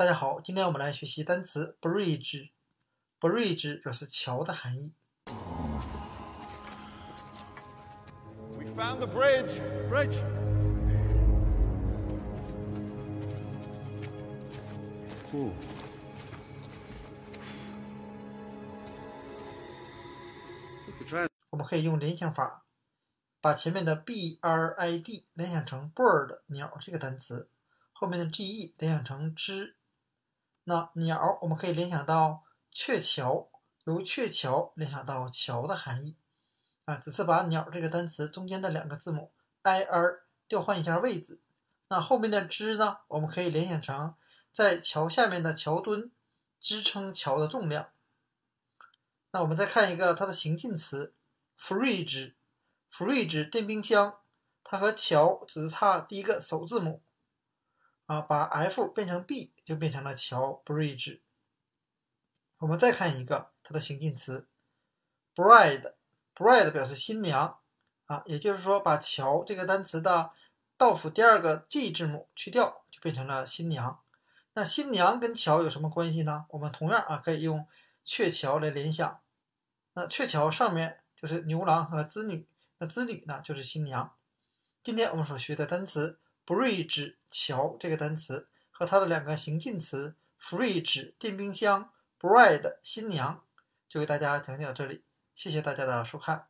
大家好，今天我们来学习单词 bridge。bridge 表示桥的含义。We found the bridge. Bridge. 我们可以用联想法，把前面的 b r i d 联想成 bird 鸟这个单词，后面的 g e 联想成知。那鸟我们可以联想到鹊桥，由鹊桥联想到桥的含义。啊，只是把鸟这个单词中间的两个字母 i r 调换一下位置。那后面的支呢，我们可以联想成在桥下面的桥墩，支撑桥的重量。那我们再看一个它的形近词 fridge，fridge 电冰箱，它和桥只差第一个首字母，啊，把 f 变成 b 就变成了桥 bridge。我们再看一个它的形近词 bride，bride 表示新娘，啊，也就是说把桥这个单词的倒数第二个 g 字母去掉，就变成了新娘。那新娘跟桥有什么关系呢？我们同样啊可以用鹊桥来联想。那鹊桥上面就是牛郎和织女，那织女呢就是新娘。今天我们所学的单词 bridge 桥这个单词和它的两个形近词 fridge 电冰箱、bride 新娘，就给大家讲解到这里。谢谢大家的收看。